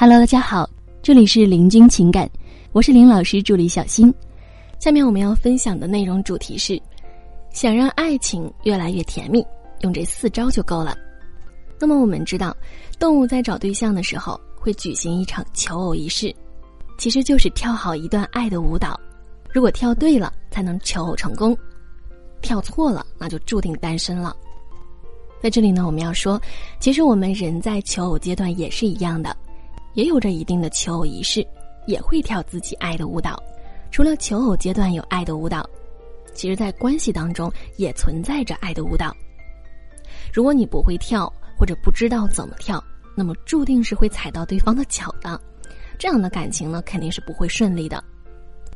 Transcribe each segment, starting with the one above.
Hello，大家好，这里是林君情感，我是林老师助理小新。下面我们要分享的内容主题是：想让爱情越来越甜蜜，用这四招就够了。那么我们知道，动物在找对象的时候会举行一场求偶仪式，其实就是跳好一段爱的舞蹈。如果跳对了，才能求偶成功；跳错了，那就注定单身了。在这里呢，我们要说，其实我们人在求偶阶段也是一样的。也有着一定的求偶仪式，也会跳自己爱的舞蹈。除了求偶阶段有爱的舞蹈，其实，在关系当中也存在着爱的舞蹈。如果你不会跳，或者不知道怎么跳，那么注定是会踩到对方的脚的。这样的感情呢，肯定是不会顺利的，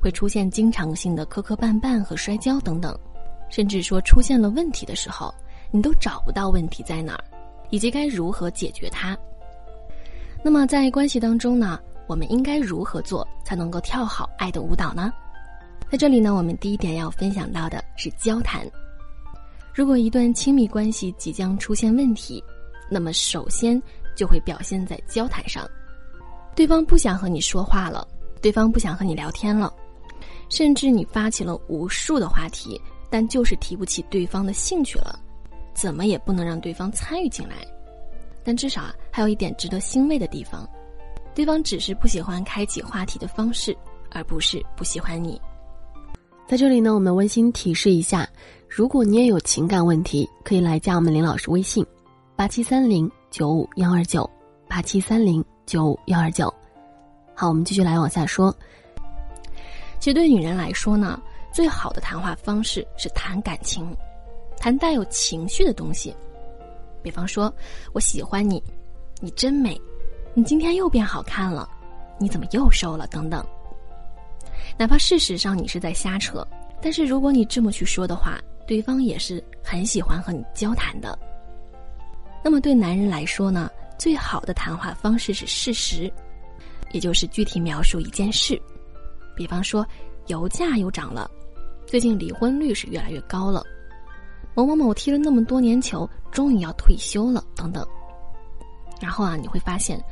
会出现经常性的磕磕绊绊和摔跤等等，甚至说出现了问题的时候，你都找不到问题在哪儿，以及该如何解决它。那么在关系当中呢，我们应该如何做才能够跳好爱的舞蹈呢？在这里呢，我们第一点要分享到的是交谈。如果一段亲密关系即将出现问题，那么首先就会表现在交谈上。对方不想和你说话了，对方不想和你聊天了，甚至你发起了无数的话题，但就是提不起对方的兴趣了，怎么也不能让对方参与进来。但至少啊，还有一点值得欣慰的地方，对方只是不喜欢开启话题的方式，而不是不喜欢你。在这里呢，我们温馨提示一下：如果你也有情感问题，可以来加我们林老师微信：八七三零九五幺二九八七三零九五幺二九。好，我们继续来往下说。其实对女人来说呢，最好的谈话方式是谈感情，谈带有情绪的东西。比方说，我喜欢你，你真美，你今天又变好看了，你怎么又瘦了？等等。哪怕事实上你是在瞎扯，但是如果你这么去说的话，对方也是很喜欢和你交谈的。那么对男人来说呢，最好的谈话方式是事实，也就是具体描述一件事。比方说，油价又涨了，最近离婚率是越来越高了。某某某踢了那么多年球，终于要退休了，等等。然后啊，你会发现，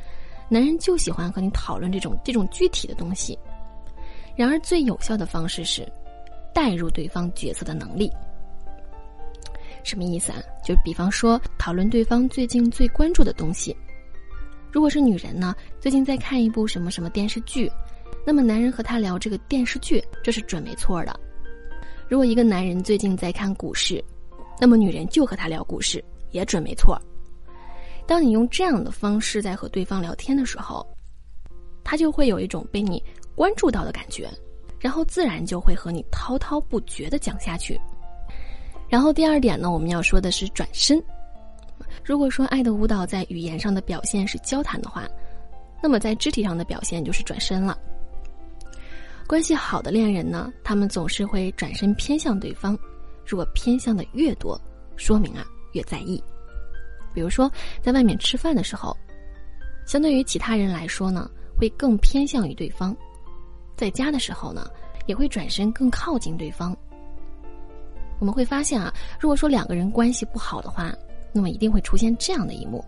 男人就喜欢和你讨论这种这种具体的东西。然而，最有效的方式是带入对方角色的能力。什么意思啊？就比方说，讨论对方最近最关注的东西。如果是女人呢，最近在看一部什么什么电视剧，那么男人和她聊这个电视剧，这是准没错的。如果一个男人最近在看股市，那么女人就和他聊故事，也准没错。当你用这样的方式在和对方聊天的时候，他就会有一种被你关注到的感觉，然后自然就会和你滔滔不绝的讲下去。然后第二点呢，我们要说的是转身。如果说爱的舞蹈在语言上的表现是交谈的话，那么在肢体上的表现就是转身了。关系好的恋人呢，他们总是会转身偏向对方。如果偏向的越多，说明啊越在意。比如说，在外面吃饭的时候，相对于其他人来说呢，会更偏向于对方；在家的时候呢，也会转身更靠近对方。我们会发现啊，如果说两个人关系不好的话，那么一定会出现这样的一幕：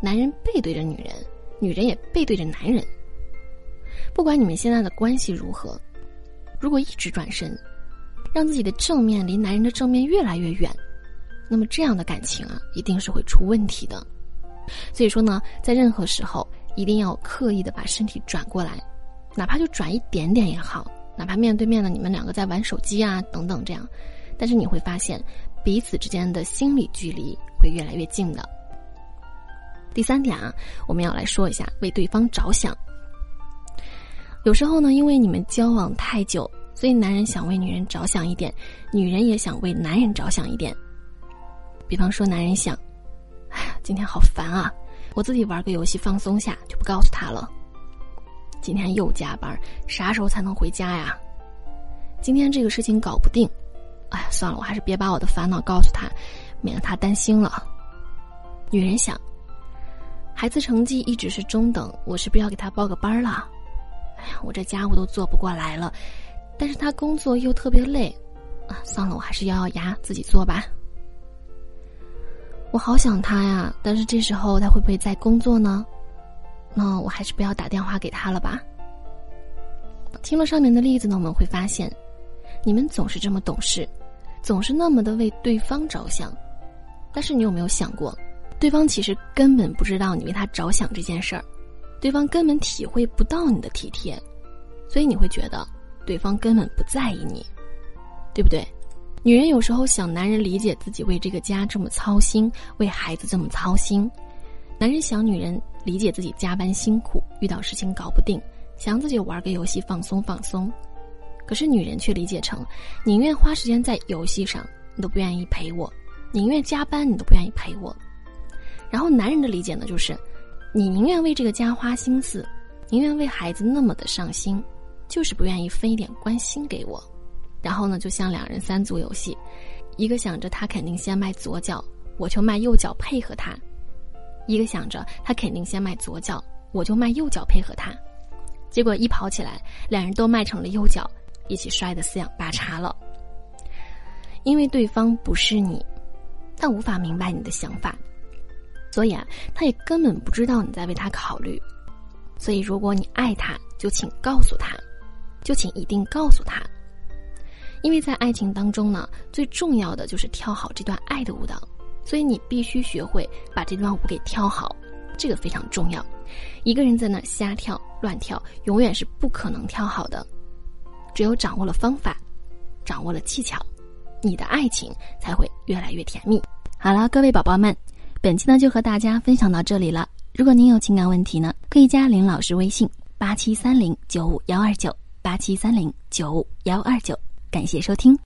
男人背对着女人，女人也背对着男人。不管你们现在的关系如何，如果一直转身。让自己的正面离男人的正面越来越远，那么这样的感情啊，一定是会出问题的。所以说呢，在任何时候一定要刻意的把身体转过来，哪怕就转一点点也好，哪怕面对面的你们两个在玩手机啊等等这样，但是你会发现彼此之间的心理距离会越来越近的。第三点啊，我们要来说一下为对方着想。有时候呢，因为你们交往太久。所以，男人想为女人着想一点，女人也想为男人着想一点。比方说，男人想：“哎呀，今天好烦啊，我自己玩个游戏放松下，就不告诉他了。今天又加班，啥时候才能回家呀？今天这个事情搞不定，哎，算了，我还是别把我的烦恼告诉他，免得他担心了。”女人想：“孩子成绩一直是中等，我是不是要给他报个班了？哎呀，我这家务都做不过来了。”但是他工作又特别累，啊，算了，我还是咬咬牙自己做吧。我好想他呀，但是这时候他会不会在工作呢？那我还是不要打电话给他了吧。听了上面的例子呢，我们会发现，你们总是这么懂事，总是那么的为对方着想，但是你有没有想过，对方其实根本不知道你为他着想这件事儿，对方根本体会不到你的体贴，所以你会觉得对方根本不在意你，对不对？女人有时候想男人理解自己为这个家这么操心，为孩子这么操心；男人想女人理解自己加班辛苦，遇到事情搞不定。想自己玩个游戏放松放松，可是女人却理解成，宁愿花时间在游戏上，你都不愿意陪我；宁愿加班，你都不愿意陪我。然后男人的理解呢，就是，你宁愿为这个家花心思，宁愿为孩子那么的上心，就是不愿意分一点关心给我。然后呢，就像两人三足游戏，一个想着他肯定先迈左脚，我就迈右脚配合他；一个想着他肯定先迈左脚，我就迈右脚配合他。结果一跑起来，两人都迈成了右脚，一起摔得四仰八叉了。因为对方不是你，他无法明白你的想法，所以啊，他也根本不知道你在为他考虑。所以，如果你爱他，就请告诉他，就请一定告诉他。因为在爱情当中呢，最重要的就是跳好这段爱的舞蹈，所以你必须学会把这段舞给跳好。这个非常重要，一个人在那瞎跳乱跳，永远是不可能跳好的。只有掌握了方法，掌握了技巧，你的爱情才会越来越甜蜜。好了，各位宝宝们，本期呢就和大家分享到这里了。如果您有情感问题呢，可以加林老师微信：八七三零九五幺二九八七三零九五幺二九。感谢收听。